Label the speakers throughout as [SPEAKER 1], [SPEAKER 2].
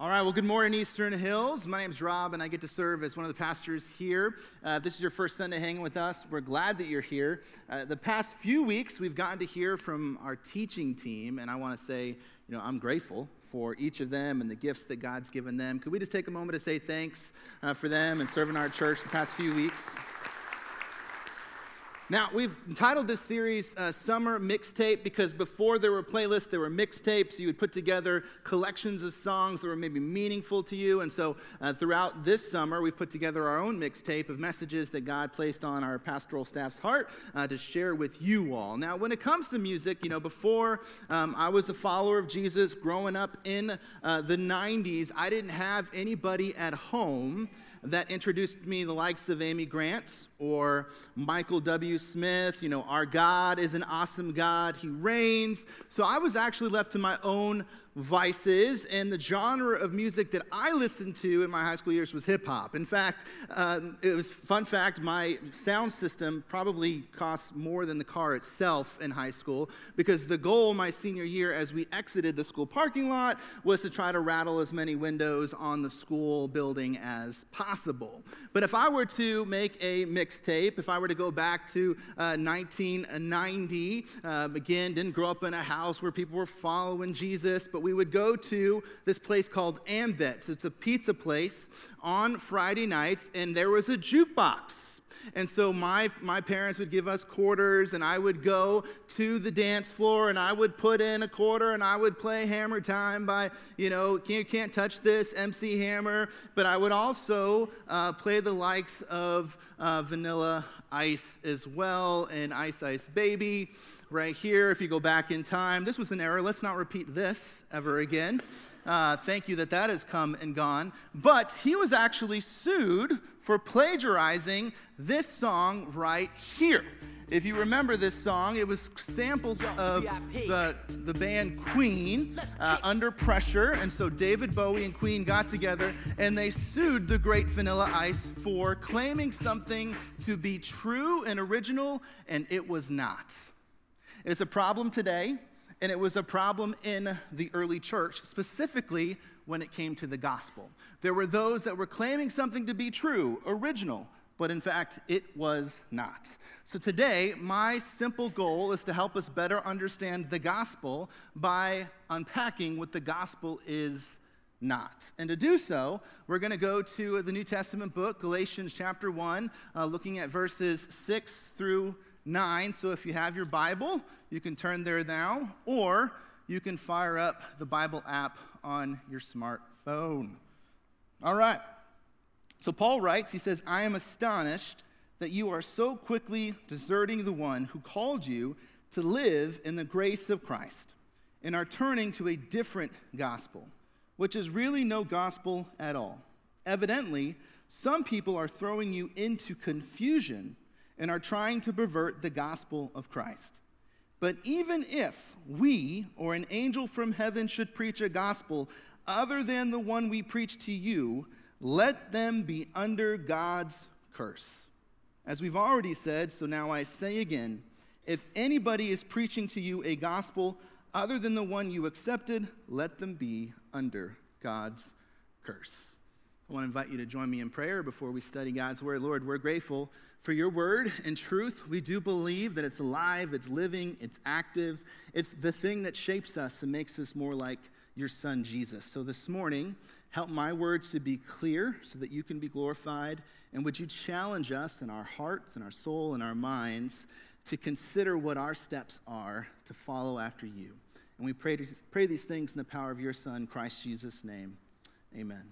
[SPEAKER 1] All right, well, good morning, Eastern Hills. My name's Rob, and I get to serve as one of the pastors here. Uh, if this is your first Sunday hanging with us, we're glad that you're here. Uh, the past few weeks, we've gotten to hear from our teaching team, and I want to say, you know, I'm grateful for each of them and the gifts that God's given them. Could we just take a moment to say thanks uh, for them and serving our church the past few weeks? Now, we've entitled this series uh, Summer Mixtape because before there were playlists, there were mixtapes. You would put together collections of songs that were maybe meaningful to you. And so uh, throughout this summer, we've put together our own mixtape of messages that God placed on our pastoral staff's heart uh, to share with you all. Now, when it comes to music, you know, before um, I was a follower of Jesus growing up in uh, the 90s, I didn't have anybody at home that introduced me the likes of Amy Grant or Michael W. Smith. You know, our God is an awesome God, He reigns. So I was actually left to my own vices, and the genre of music that I listened to in my high school years was hip hop. In fact, um, it was fun fact: my sound system probably cost more than the car itself in high school because the goal my senior year, as we exited the school parking lot, was to try to rattle as many windows on the school building as possible. But if I were to make a mixtape, if I were to go back to uh, 1990, uh, again, didn't grow up in a house where people were following Jesus, but we would go to this place called Ambets. It's a pizza place on Friday nights, and there was a jukebox. And so my, my parents would give us quarters, and I would go to the dance floor and I would put in a quarter and I would play Hammer Time by, you know, You Can't Touch This, MC Hammer. But I would also uh, play the likes of uh, Vanilla Ice as well and Ice Ice Baby right here. If you go back in time, this was an error. Let's not repeat this ever again. Uh, thank you that that has come and gone. But he was actually sued for plagiarizing this song right here. If you remember this song, it was samples of the, the band Queen, uh, Under Pressure. And so David Bowie and Queen got together and they sued the great Vanilla Ice for claiming something to be true and original, and it was not. It's a problem today, and it was a problem in the early church, specifically when it came to the gospel. There were those that were claiming something to be true, original, but in fact, it was not. So today, my simple goal is to help us better understand the gospel by unpacking what the gospel is not. And to do so, we're going to go to the New Testament book, Galatians chapter 1, uh, looking at verses 6 through 9. So if you have your Bible, you can turn there now, or you can fire up the Bible app on your smartphone. All right. So Paul writes, he says, I am astonished that you are so quickly deserting the one who called you to live in the grace of Christ and are turning to a different gospel, which is really no gospel at all. Evidently, some people are throwing you into confusion and are trying to pervert the gospel of Christ. But even if we or an angel from heaven should preach a gospel other than the one we preach to you, let them be under God's curse. As we've already said, so now I say again if anybody is preaching to you a gospel other than the one you accepted, let them be under God's curse. I want to invite you to join me in prayer before we study God's word. Lord, we're grateful for your word and truth. We do believe that it's alive, it's living, it's active. It's the thing that shapes us and makes us more like your son, Jesus. So this morning, help my words to be clear so that you can be glorified. And would you challenge us in our hearts and our soul and our minds to consider what our steps are to follow after you? And we pray, to, pray these things in the power of your Son, Christ Jesus' name. Amen.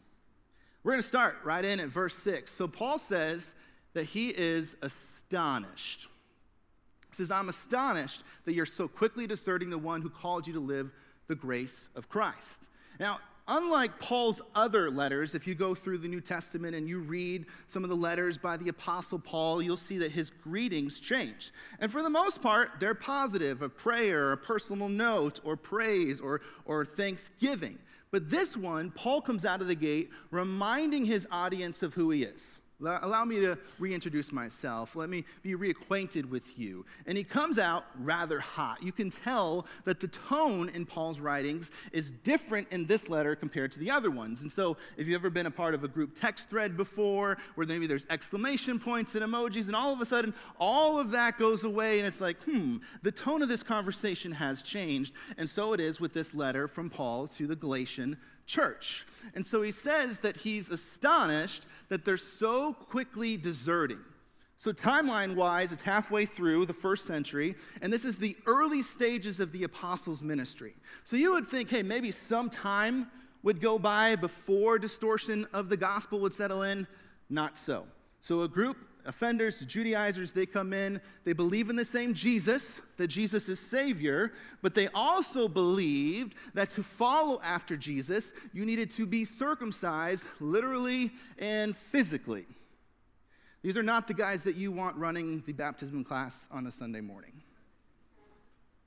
[SPEAKER 1] We're going to start right in at verse 6. So Paul says, that he is astonished. He says, I'm astonished that you're so quickly deserting the one who called you to live the grace of Christ. Now, unlike Paul's other letters, if you go through the New Testament and you read some of the letters by the Apostle Paul, you'll see that his greetings change. And for the most part, they're positive a prayer, a personal note, or praise, or, or thanksgiving. But this one, Paul comes out of the gate reminding his audience of who he is Allow me to reintroduce myself. Let me be reacquainted with you. And he comes out rather hot. You can tell that the tone in Paul's writings is different in this letter compared to the other ones. And so, if you've ever been a part of a group text thread before, where maybe there's exclamation points and emojis, and all of a sudden all of that goes away, and it's like, hmm, the tone of this conversation has changed. And so it is with this letter from Paul to the Galatian church. And so he says that he's astonished that they're so quickly deserting. So, timeline wise, it's halfway through the first century, and this is the early stages of the apostles' ministry. So, you would think, hey, maybe some time would go by before distortion of the gospel would settle in. Not so. So, a group offenders, Judaizers, they come in, they believe in the same Jesus, that Jesus is Savior, but they also believed that to follow after Jesus, you needed to be circumcised literally and physically. These are not the guys that you want running the baptism class on a Sunday morning.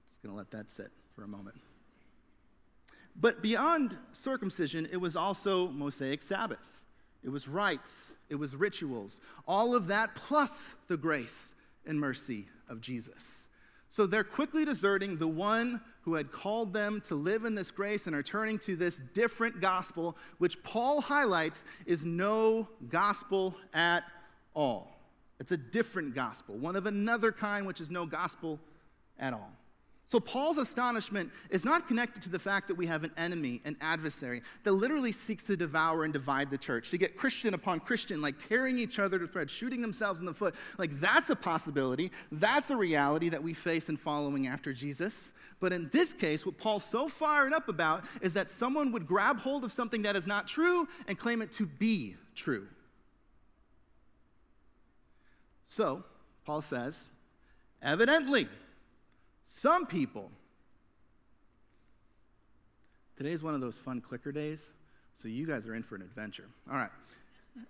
[SPEAKER 1] Just gonna let that sit for a moment. But beyond circumcision, it was also Mosaic Sabbath. It was rites, it was rituals, all of that plus the grace and mercy of Jesus. So they're quickly deserting the one who had called them to live in this grace and are turning to this different gospel, which Paul highlights is no gospel at all. It's a different gospel, one of another kind, which is no gospel at all. So, Paul's astonishment is not connected to the fact that we have an enemy, an adversary, that literally seeks to devour and divide the church, to get Christian upon Christian, like tearing each other to threads, shooting themselves in the foot. Like, that's a possibility. That's a reality that we face in following after Jesus. But in this case, what Paul's so fired up about is that someone would grab hold of something that is not true and claim it to be true. So, Paul says, evidently, some people, today's one of those fun clicker days, so you guys are in for an adventure. All right.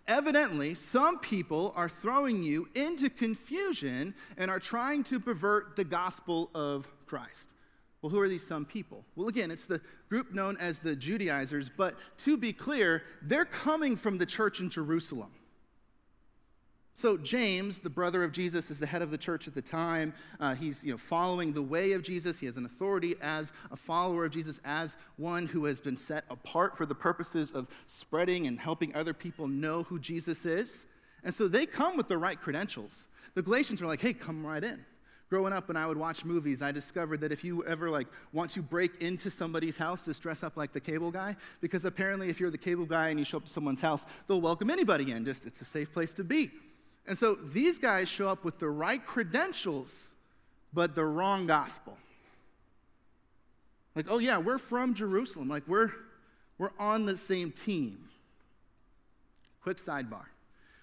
[SPEAKER 1] Evidently, some people are throwing you into confusion and are trying to pervert the gospel of Christ. Well, who are these some people? Well, again, it's the group known as the Judaizers, but to be clear, they're coming from the church in Jerusalem. So James, the brother of Jesus, is the head of the church at the time. Uh, he's you know, following the way of Jesus. He has an authority as a follower of Jesus, as one who has been set apart for the purposes of spreading and helping other people know who Jesus is. And so they come with the right credentials. The Galatians are like, hey, come right in. Growing up, when I would watch movies, I discovered that if you ever like want to break into somebody's house, just dress up like the cable guy, because apparently, if you're the cable guy and you show up to someone's house, they'll welcome anybody in. Just it's a safe place to be. And so these guys show up with the right credentials, but the wrong gospel. Like, oh yeah, we're from Jerusalem. Like we're we're on the same team. Quick sidebar.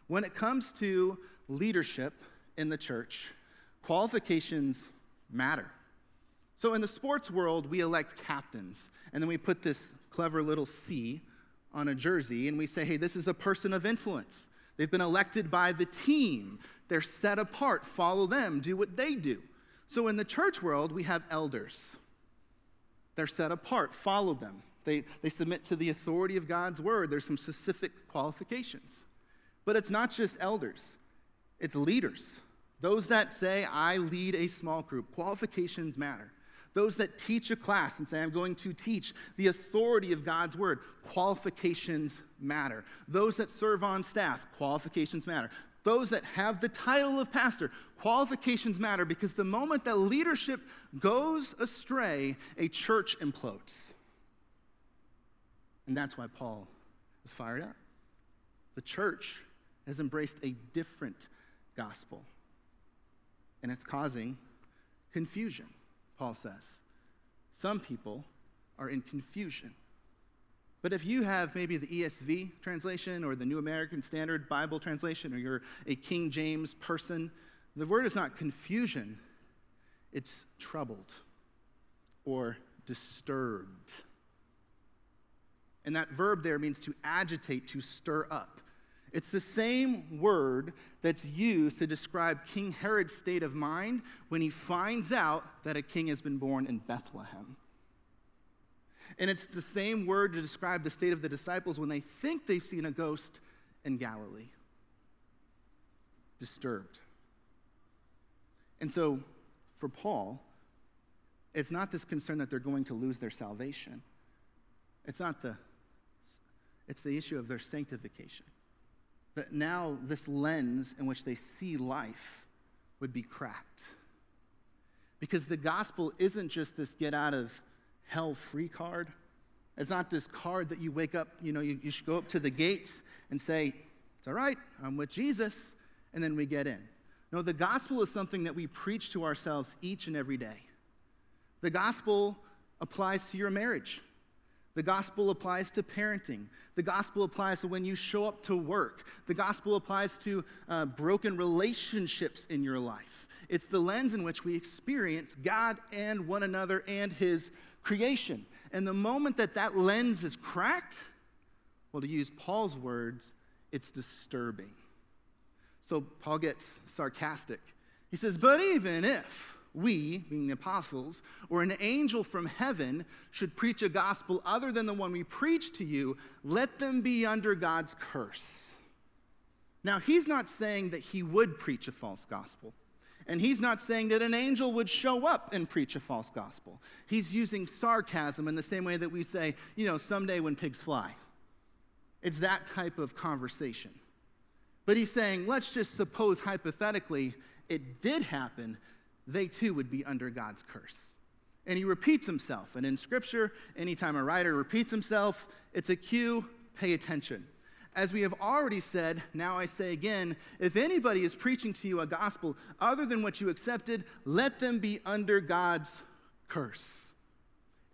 [SPEAKER 1] When it comes to leadership in the church, qualifications matter. So in the sports world, we elect captains, and then we put this clever little C on a jersey, and we say, hey, this is a person of influence. They've been elected by the team. They're set apart. Follow them, do what they do. So in the church world, we have elders. They're set apart. Follow them. They, they submit to the authority of God's word. There's some specific qualifications. But it's not just elders, it's leaders. Those that say, I lead a small group, qualifications matter. Those that teach a class and say, I'm going to teach the authority of God's word, qualifications matter. Those that serve on staff, qualifications matter. Those that have the title of pastor, qualifications matter because the moment that leadership goes astray, a church implodes. And that's why Paul is fired up. The church has embraced a different gospel, and it's causing confusion. Paul says. Some people are in confusion. But if you have maybe the ESV translation or the New American Standard Bible translation, or you're a King James person, the word is not confusion, it's troubled or disturbed. And that verb there means to agitate, to stir up. It's the same word that's used to describe King Herod's state of mind when he finds out that a king has been born in Bethlehem. And it's the same word to describe the state of the disciples when they think they've seen a ghost in Galilee. disturbed. And so, for Paul, it's not this concern that they're going to lose their salvation. It's not the, it's the issue of their sanctification. That now this lens in which they see life would be cracked. Because the gospel isn't just this get out of hell free card. It's not this card that you wake up, you know, you, you should go up to the gates and say, It's all right, I'm with Jesus, and then we get in. No, the gospel is something that we preach to ourselves each and every day. The gospel applies to your marriage. The gospel applies to parenting. The gospel applies to when you show up to work. The gospel applies to uh, broken relationships in your life. It's the lens in which we experience God and one another and His creation. And the moment that that lens is cracked, well, to use Paul's words, it's disturbing. So Paul gets sarcastic. He says, But even if, we, being the apostles, or an angel from heaven should preach a gospel other than the one we preach to you, let them be under God's curse. Now, he's not saying that he would preach a false gospel. And he's not saying that an angel would show up and preach a false gospel. He's using sarcasm in the same way that we say, you know, someday when pigs fly. It's that type of conversation. But he's saying, let's just suppose hypothetically it did happen they too would be under God's curse. And he repeats himself. And in scripture, anytime a writer repeats himself, it's a cue pay attention. As we have already said, now I say again if anybody is preaching to you a gospel other than what you accepted, let them be under God's curse.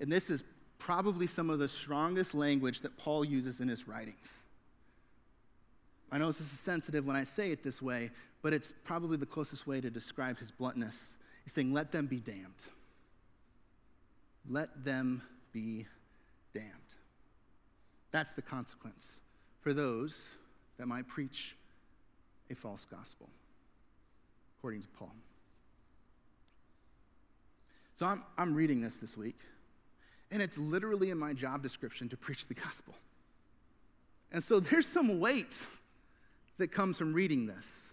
[SPEAKER 1] And this is probably some of the strongest language that Paul uses in his writings. I know this is sensitive when I say it this way, but it's probably the closest way to describe his bluntness He's saying, let them be damned. Let them be damned. That's the consequence for those that might preach a false gospel, according to Paul. So I'm, I'm reading this this week, and it's literally in my job description to preach the gospel. And so there's some weight that comes from reading this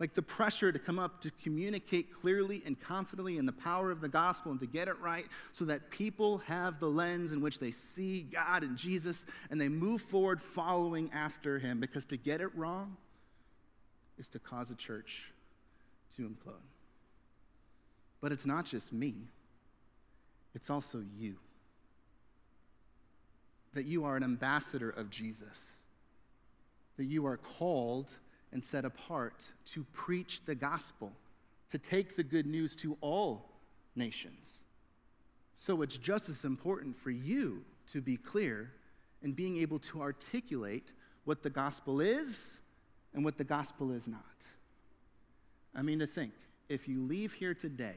[SPEAKER 1] like the pressure to come up to communicate clearly and confidently in the power of the gospel and to get it right so that people have the lens in which they see God and Jesus and they move forward following after him. Because to get it wrong is to cause a church to implode. But it's not just me, it's also you. That you are an ambassador of Jesus, that you are called and set apart to preach the gospel, to take the good news to all nations. So it's just as important for you to be clear in being able to articulate what the gospel is and what the gospel is not. I mean, to think if you leave here today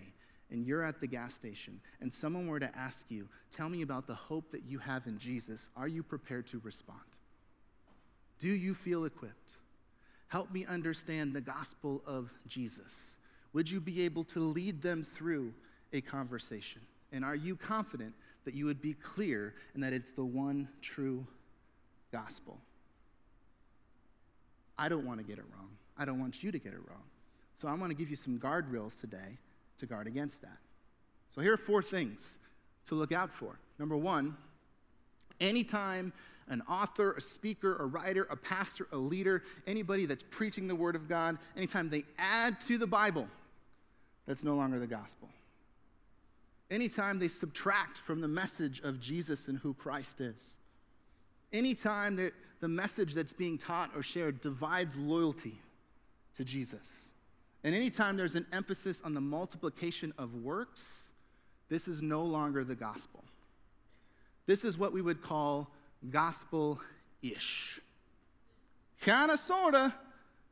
[SPEAKER 1] and you're at the gas station and someone were to ask you, Tell me about the hope that you have in Jesus, are you prepared to respond? Do you feel equipped? Help me understand the gospel of Jesus. Would you be able to lead them through a conversation? And are you confident that you would be clear and that it's the one true gospel? I don't want to get it wrong. I don't want you to get it wrong. So I'm going to give you some guardrails today to guard against that. So here are four things to look out for. Number one, anytime an author, a speaker, a writer, a pastor, a leader, anybody that's preaching the Word of God, anytime they add to the Bible, that's no longer the gospel. Anytime they subtract from the message of Jesus and who Christ is. Anytime that the message that's being taught or shared divides loyalty to Jesus. And anytime there's an emphasis on the multiplication of works, this is no longer the gospel. This is what we would call gospel ish. Kind of, sort of,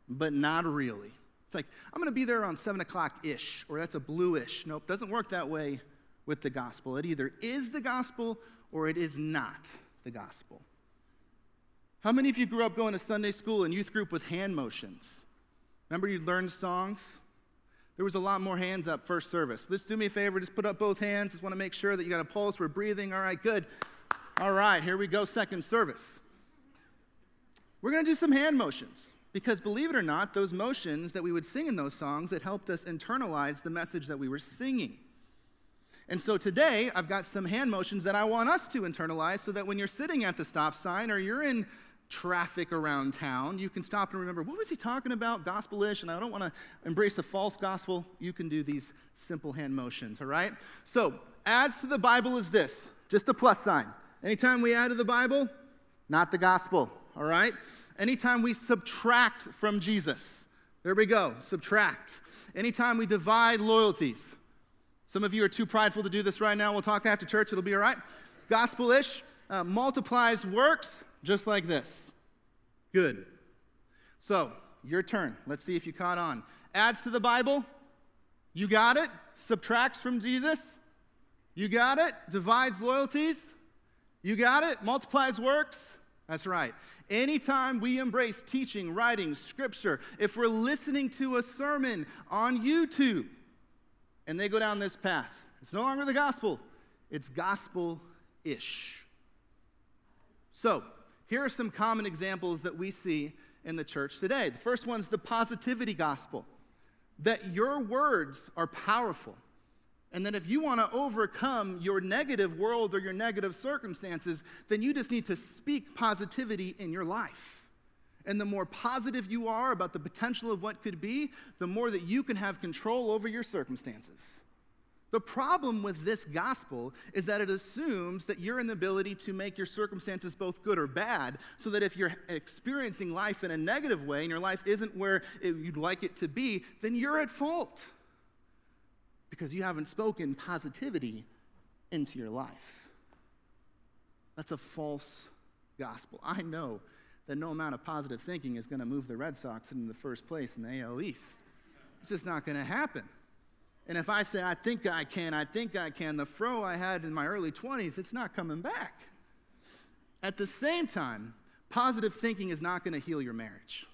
[SPEAKER 1] but not really. It's like, I'm going to be there on 7 o'clock ish, or that's a bluish. Nope, doesn't work that way with the gospel. It either is the gospel or it is not the gospel. How many of you grew up going to Sunday school and youth group with hand motions? Remember you learned songs? There was a lot more hands up first service. Let's do me a favor, just put up both hands. Just want to make sure that you got a pulse, we're breathing. All right, good. All right, here we go, second service. We're going to do some hand motions. Because believe it or not, those motions that we would sing in those songs, it helped us internalize the message that we were singing. And so today, I've got some hand motions that I want us to internalize so that when you're sitting at the stop sign or you're in traffic around town, you can stop and remember, what was he talking about? Gospel-ish, and I don't want to embrace the false gospel. You can do these simple hand motions, all right? So, adds to the Bible is this, just a plus sign. Anytime we add to the Bible, not the gospel, all right? Anytime we subtract from Jesus, there we go, subtract. Anytime we divide loyalties, some of you are too prideful to do this right now. We'll talk after church, it'll be all right. Gospel ish uh, multiplies works just like this. Good. So, your turn. Let's see if you caught on. Adds to the Bible. You got it. Subtracts from Jesus. You got it. Divides loyalties. You got it. Multiplies works. That's right. Anytime we embrace teaching, writing, scripture, if we're listening to a sermon on YouTube, and they go down this path. It's no longer the gospel, it's gospel ish. So, here are some common examples that we see in the church today. The first one's the positivity gospel that your words are powerful. And then if you want to overcome your negative world or your negative circumstances, then you just need to speak positivity in your life. And the more positive you are about the potential of what could be, the more that you can have control over your circumstances. The problem with this gospel is that it assumes that you're in the ability to make your circumstances both good or bad, so that if you're experiencing life in a negative way and your life isn't where you'd like it to be, then you're at fault because you haven't spoken positivity into your life. That's a false gospel. I know that no amount of positive thinking is going to move the Red Sox into the first place in the AL East. It's just not going to happen. And if I say, I think I can, I think I can, the fro I had in my early 20s, it's not coming back. At the same time, positive thinking is not going to heal your marriage.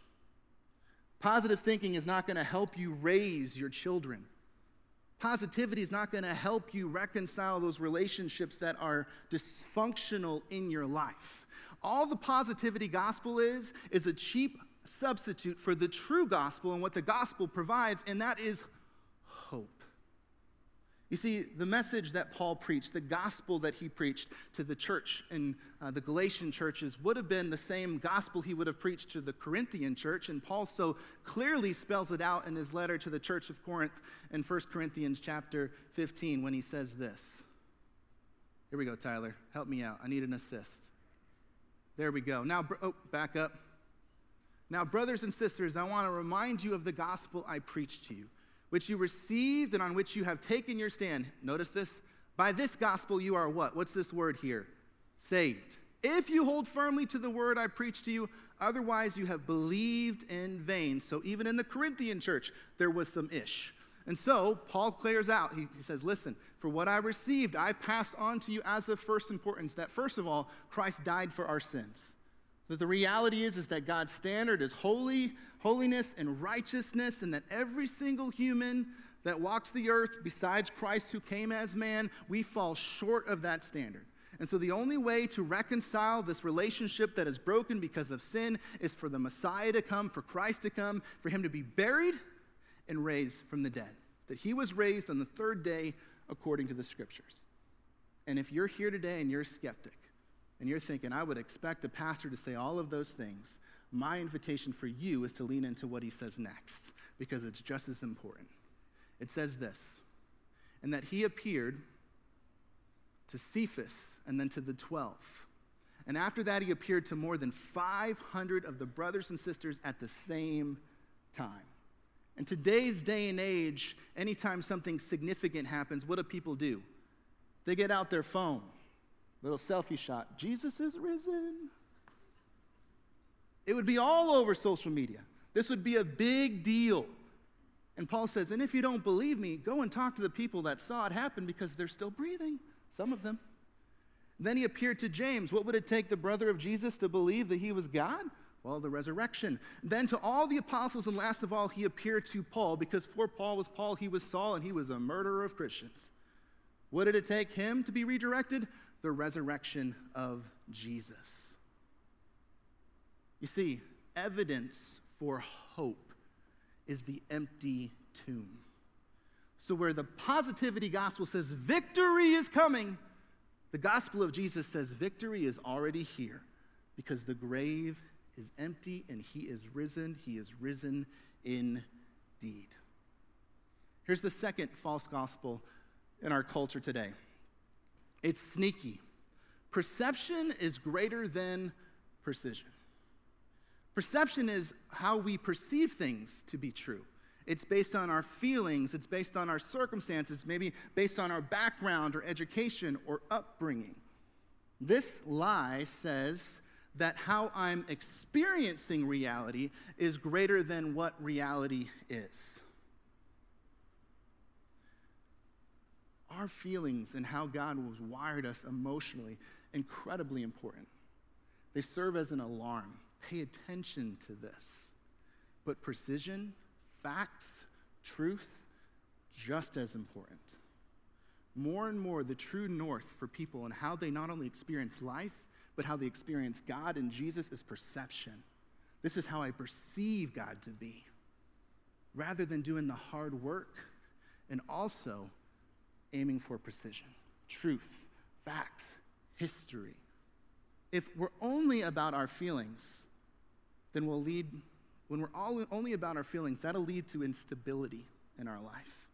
[SPEAKER 1] Positive thinking is not going to help you raise your children. Positivity is not going to help you reconcile those relationships that are dysfunctional in your life. All the positivity gospel is, is a cheap substitute for the true gospel and what the gospel provides, and that is. You see, the message that Paul preached, the gospel that he preached to the church in uh, the Galatian churches, would have been the same gospel he would have preached to the Corinthian church. And Paul so clearly spells it out in his letter to the church of Corinth in 1 Corinthians chapter 15 when he says this. Here we go, Tyler. Help me out. I need an assist. There we go. Now, oh, back up. Now, brothers and sisters, I want to remind you of the gospel I preached to you, which you received and on which you have taken your stand. Notice this. By this gospel, you are what? What's this word here? Saved. If you hold firmly to the word I preached to you, otherwise you have believed in vain. So, even in the Corinthian church, there was some ish. And so Paul clears out. He, he, says, Listen, for what I received, I passed on to you as of first importance that, first of all, Christ died for our sins. That the reality is, is that God's standard is holy, holiness and righteousness, and that every single human that walks the earth, besides Christ who came as man, we fall short of that standard. And so the only way to reconcile this relationship that is broken because of sin is for the Messiah to come, for Christ to come, for him to be buried and raised from the dead. That he was raised on the third day according to the scriptures. And if you're here today and you're a skeptic, and you're thinking, I would expect a pastor to say all of those things, my invitation for you is to lean into what he says next, because it's just as important. It says this, and that he appeared to Cephas and then to the 12. And after that, he appeared to more than 500 of the brothers and sisters at the same time. In today's day and age, anytime something significant happens, what do people do? They get out their phone, little selfie shot. Jesus is risen. It would be all over social media. This would be a big deal. And Paul says, and if you don't believe me, go and talk to the people that saw it happen because they're still breathing, some of them. Then he appeared to James. What would it take the brother of Jesus to believe that he was God? Well, the resurrection. Then to all the apostles, and last of all, he appeared to Paul, because for Paul was Paul, he was Saul, and he was a murderer of Christians. What did it take him to be redirected? The resurrection of Jesus. You see, evidence for hope is the empty tomb. So, where the positivity gospel says victory is coming, the gospel of Jesus says victory is already here because the grave is empty and he is risen. He is risen indeed. Here's the second false gospel in our culture today it's sneaky. Perception is greater than precision. Perception is how we perceive things to be true. It's based on our feelings, it's based on our circumstances, maybe based on our background or education or upbringing. This lie says that how I'm experiencing reality is greater than what reality is. Our feelings and how God has wired us emotionally incredibly important. They serve as an alarm. Pay attention to this. But precision, facts, truth, just as important. More and more, the true north for people and how they not only experience life, but how they experience God and Jesus is perception. This is how I perceive God to be, rather than doing the hard work and also aiming for precision, truth, facts, history. If we're only about our feelings, then we'll lead when we're all only about our feelings, that'll lead to instability in our life.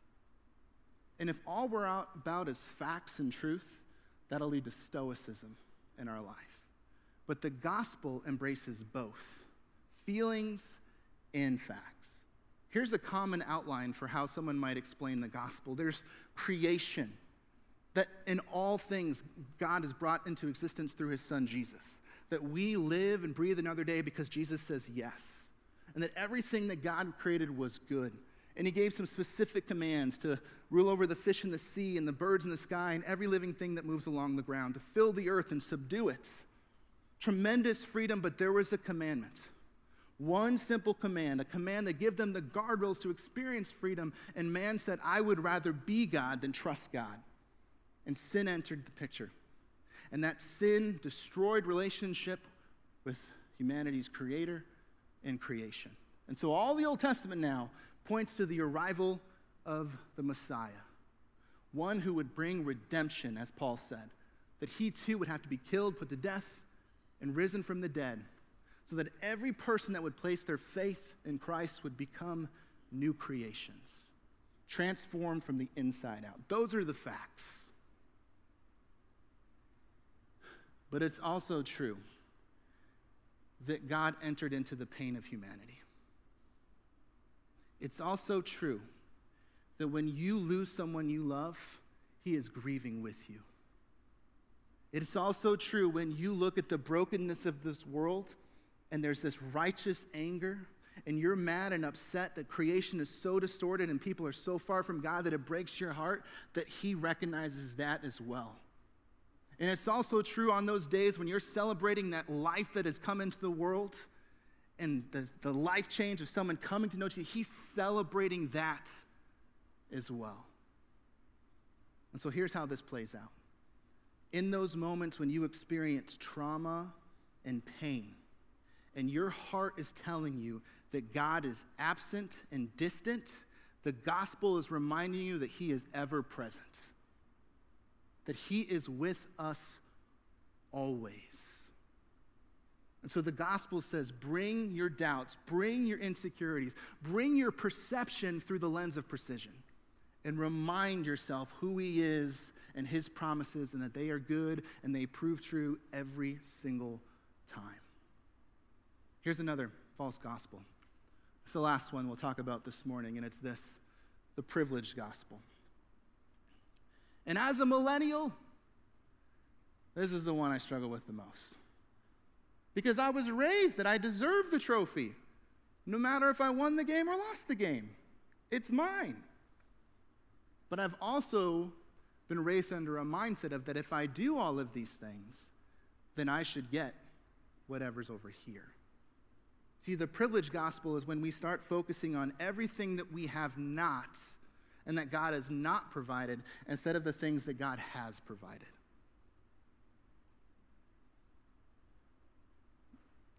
[SPEAKER 1] And if all we're out about is facts and truth, that'll lead to stoicism in our life. But the gospel embraces both feelings and facts. Here's a common outline for how someone might explain the gospel there's creation, that in all things, God has brought into existence through his son Jesus, that we live and breathe another day because Jesus says yes and that everything that God created was good. And he gave some specific commands to rule over the fish in the sea and the birds in the sky and every living thing that moves along the ground, to fill the earth and subdue it. Tremendous freedom, but there was a commandment. One simple command, a command that gave them the guardrails to experience freedom. And man said, I would rather be God than trust God. And sin entered the picture. And that sin destroyed relationship with humanity's creator and creation. And so all the Old Testament now points to the arrival of the Messiah, one who would bring redemption, as Paul said, that he too would have to be killed, put to death, and risen from the dead, so that every person that would place their faith in Christ would become new creations, transformed from the inside out. Those are the facts. But it's also true that God entered into the pain of humanity. It's also true that when you lose someone you love, he is grieving with you. It's also true when you look at the brokenness of this world and there's this righteous anger and you're mad and upset that creation is so distorted and people are so far from God that it breaks your heart, that he recognizes that as well. And it's also true on those days when you're celebrating that life that has come into the world and the, the life change of someone coming to know you, he's celebrating that as well. And so here's how this plays out. In those moments when you experience trauma and pain, and your heart is telling you that God is absent and distant, the gospel is reminding you that he is ever present that He is with us always. And so the gospel says bring your doubts, bring your insecurities, bring your perception through the lens of precision, and remind yourself who He is and His promises, and that they are good and they prove true every single time. Here's another false gospel. It's the last one we'll talk about this morning, and it's this the privileged gospel. And as a millennial, this is the one I struggle with the most. Because I was raised that I deserve the trophy, no matter if I won the game or lost the game. It's mine. But I've also been raised under a mindset of that if I do all of these things, then I should get whatever's over here. See, the privilege gospel is when we start focusing on everything that we have not and that God has not provided instead of the things that God has provided.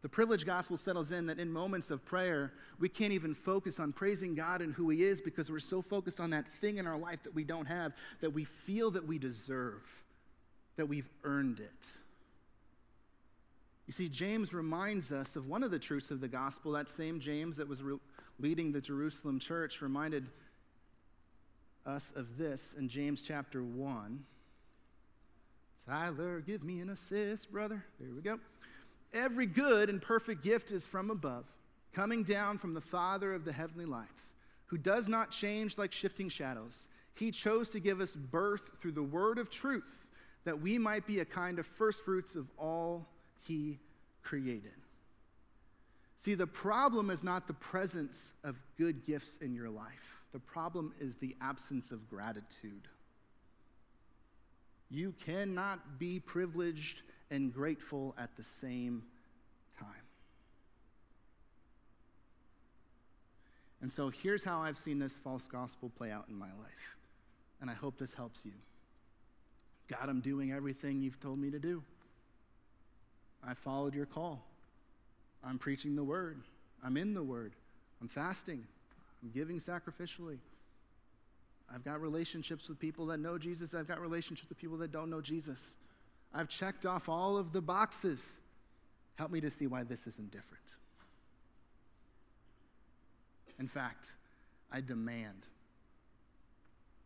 [SPEAKER 1] The privilege gospel settles in that in moments of prayer, we can't even focus on praising God and who He is because we're so focused on that thing in our life that we don't have that we feel that we deserve, that we've earned it. You see, James reminds us of one of the truths of the gospel. That same James that was re- leading the Jerusalem church reminded us of this in James chapter 1. Tyler, give me an assist, brother. There we go. Every good and perfect gift is from above, coming down from the Father of the heavenly lights, who does not change like shifting shadows. He chose to give us birth through the word of truth, that we might be a kind of first fruits of all he created. See, the problem is not the presence of good gifts in your life, the problem is the absence of gratitude. You cannot be privileged and grateful at the same time. And so here's how I've seen this false gospel play out in my life. And I hope this helps you. God, I'm doing everything you've told me to do. I followed your call. I'm preaching the word. I'm in the word. I'm fasting. I'm giving sacrificially. I've got relationships with people that know Jesus. I've got relationships with people that don't know Jesus. I've checked off all of the boxes. Help me to see why this isn't different. In fact, I demand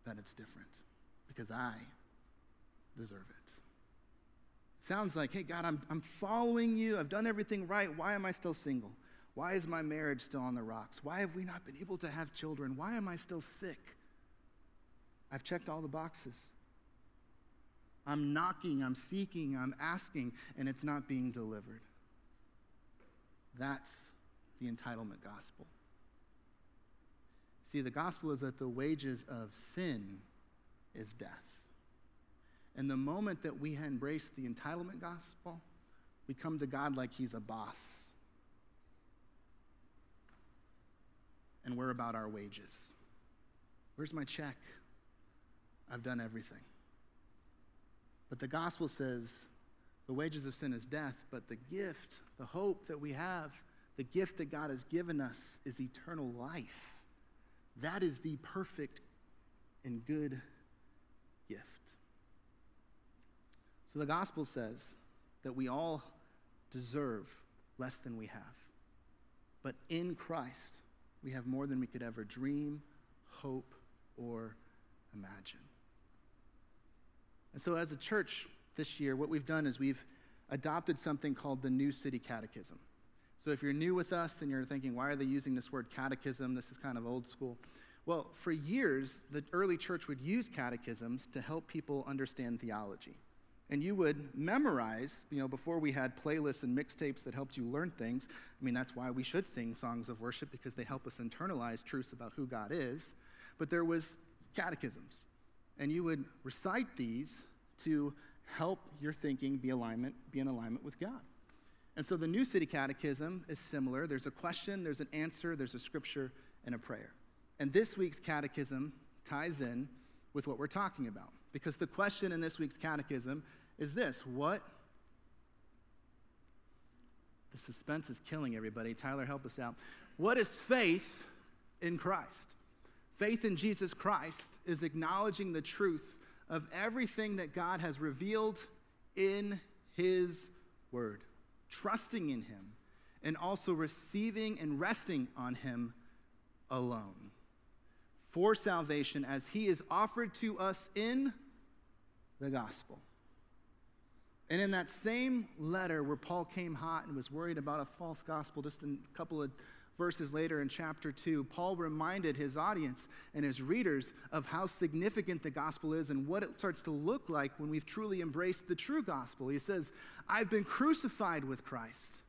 [SPEAKER 1] that it's different because I deserve it. Sounds like, hey, God, I'm, I'm following you. I've done everything right. Why am I still single? Why is my marriage still on the rocks? Why have we not been able to have children? Why am I still sick? I've checked all the boxes. I'm knocking, I'm seeking, I'm asking, and it's not being delivered. That's the entitlement gospel. See, the gospel is that the wages of sin is death. And the moment that we embrace the entitlement gospel, we come to God like He's a boss. And we're about our wages. Where's my check? I've done everything. But the gospel says the wages of sin is death, but the gift, the hope that we have, the gift that God has given us is eternal life. That is the perfect and good gift. So the gospel says that we all deserve less than we have. But in Christ, we have more than we could ever dream, hope, or imagine. And so, as a church this year, what we've done is we've adopted something called the New City Catechism. So, if you're new with us and you're thinking, why are they using this word catechism? This is kind of old school. Well, for years, the early church would use catechisms to help people understand theology. And you would memorize, you know, before we had playlists and mixtapes that helped you learn things. I mean, that's why we should sing songs of worship because they help us internalize truths about who God is. But there was catechisms. And you would recite these to help your thinking be alignment, be in alignment with God. And so the New City Catechism is similar. There's a question, there's an answer, there's a scripture, and a prayer. And this week's catechism ties in with what we're talking about. Because the question in this week's catechism is this What? The suspense is killing everybody. Tyler, help us out. What is faith in Christ? Faith in Jesus Christ is acknowledging the truth of everything that God has revealed in His Word, trusting in Him, and also receiving and resting on Him alone for salvation as He is offered to us in the gospel. And in that same letter where Paul came hot and was worried about a false gospel, just a couple of verses later in chapter 2, Paul reminded his audience and his readers of how significant the gospel is and what it starts to look like when we've truly embraced the true gospel. He says, I've been crucified with Christ,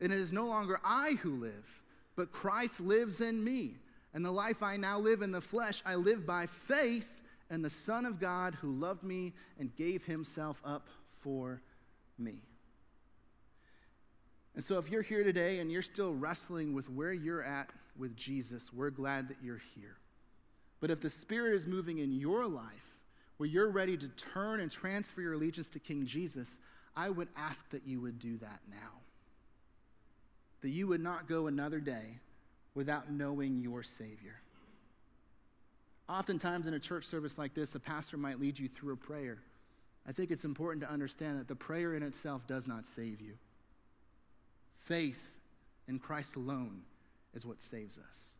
[SPEAKER 1] and it is no longer I who live, but Christ lives in me. And the life I now live in the flesh, I live by faith in the Son of God who loved me and gave himself up for me. And so, if you're here today and you're still wrestling with where you're at with Jesus, we're glad that you're here. But if the Spirit is moving in your life, where you're ready to turn and transfer your allegiance to King Jesus, I would ask that you would do that now. that you would not go another day without knowing your Savior. Oftentimes in a church service like this, a pastor might lead you through a prayer. I think it's important to understand that the prayer in itself does not save you. Faith in Christ alone is what saves us.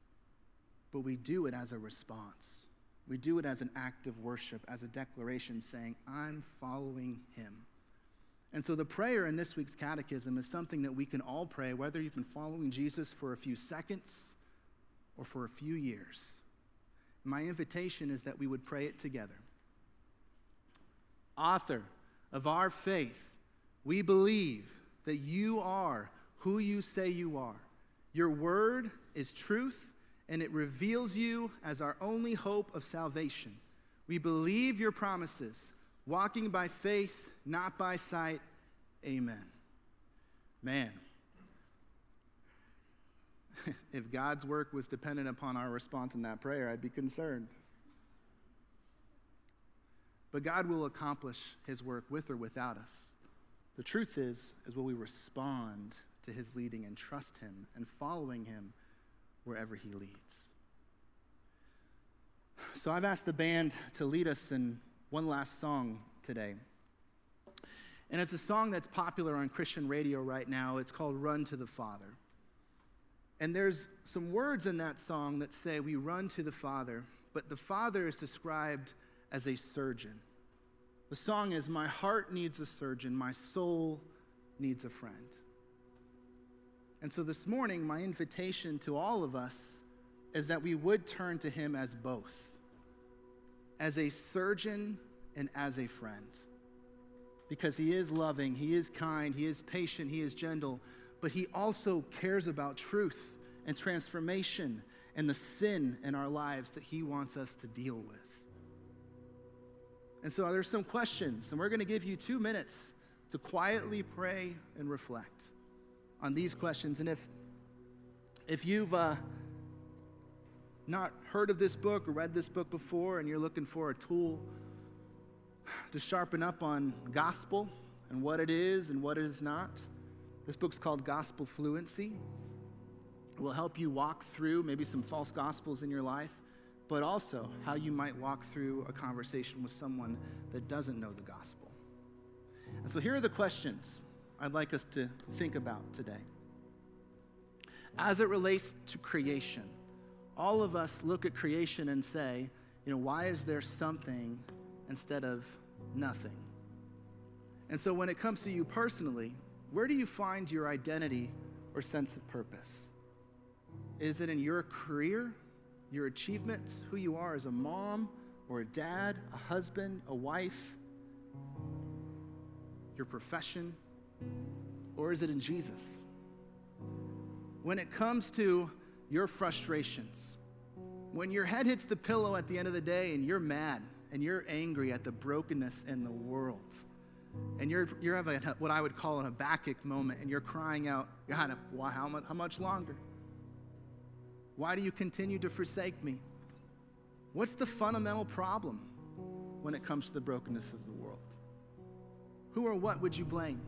[SPEAKER 1] But we do it as a response. We do it as an act of worship, as a declaration saying, I'm following him. And so the prayer in this week's catechism is something that we can all pray, whether you've been following Jesus for a few seconds or for a few years. My invitation is that we would pray it together. Author of our faith, we believe that you are who you say you are. Your word is truth, and it reveals you as our only hope of salvation. We believe your promises, walking by faith, not by sight. Amen. Man, if God's work was dependent upon our response in that prayer, I'd be concerned. But God will accomplish his work with or without us. The truth is, is will we respond to his leading and trust him and following him wherever he leads. So I've asked the band to lead us in one last song today. And it's a song that's popular on Christian radio right now. It's called Run to the Father. And there's some words in that song that say we run to the Father, but the Father is described as a surgeon. The song is My heart needs a surgeon, my soul needs a friend. And so this morning, my invitation to all of us is that we would turn to him as both as a surgeon and as a friend. Because he is loving, he is kind, he is patient, he is gentle, but he also cares about truth and transformation and the sin in our lives that he wants us to deal with. And so there's some questions, and we're going to give you two minutes to quietly pray and reflect on these questions. And if, if you've uh, not heard of this book or read this book before and you're looking for a tool to sharpen up on gospel and what it is and what it is not, this book's called Gospel Fluency. It will help you walk through maybe some false gospels in your life, but also how you might walk through a conversation with someone that doesn't know the gospel. And so here are the questions I'd like us to think about today. As it relates to creation, all of us look at creation and say, you know, why is there something instead of nothing? And so when it comes to you personally, where do you find your identity or sense of purpose? Is it in your career, your achievements, who you are as a mom or a dad, a husband, a wife, your profession? Or is it in Jesus? When it comes to your frustrations, when your head hits the pillow at the end of the day and you're mad and you're angry at the brokenness in the world, and you're, you're having what I would call an Habakkuk moment, and you're crying out, God, why, how, much, how much longer? Why do you continue to forsake me? What's the fundamental problem when it comes to the brokenness of the world? Who or what would you blame?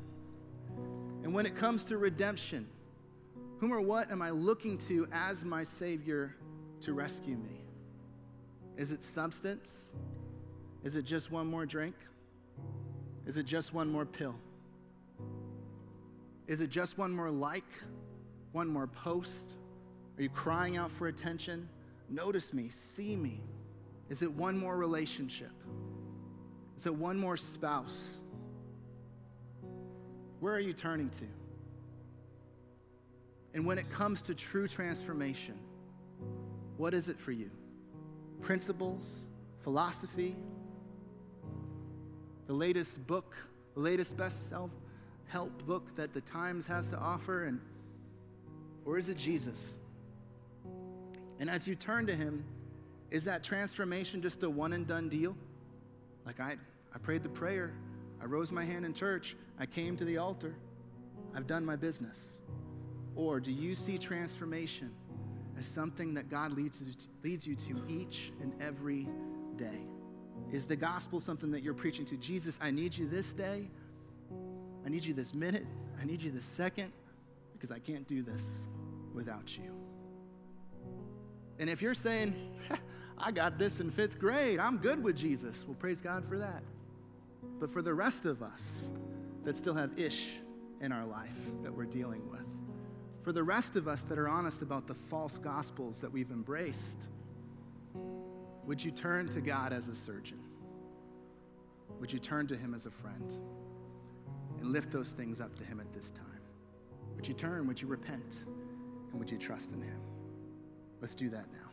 [SPEAKER 1] And when it comes to redemption, whom or what am I looking to as my Savior to rescue me? Is it substance? Is it just one more drink? Is it just one more pill? Is it just one more like? One more post? Are you crying out for attention? Notice me, see me. Is it one more relationship? Is it one more spouse? Where are you turning to? And when it comes to true transformation, what is it for you? Principles, philosophy, the latest book, the latest best self help book that the Times has to offer, and or is it Jesus? And as you turn to him, is that transformation just a one and done deal? Like I, I prayed the prayer, I rose my hand in church, I came to the altar, I've done my business. Or do you see transformation as something that God leads you to, leads you to each and every day? Is the gospel something that you're preaching to? Jesus, I need you this day. I need you this minute. I need you this second. because I can't do this without you. And if you're saying, I got this in fifth grade, I'm good with Jesus, well, praise God for that. But for the rest of us that still have ish in our life that we're dealing with, for the rest of us that are honest about the false gospels that we've embraced, would you turn to God as a surgeon? Would you turn to Him as a friend and lift those things up to Him at this time? Would you turn? Would you repent? And would you trust in Him? Let's do that now.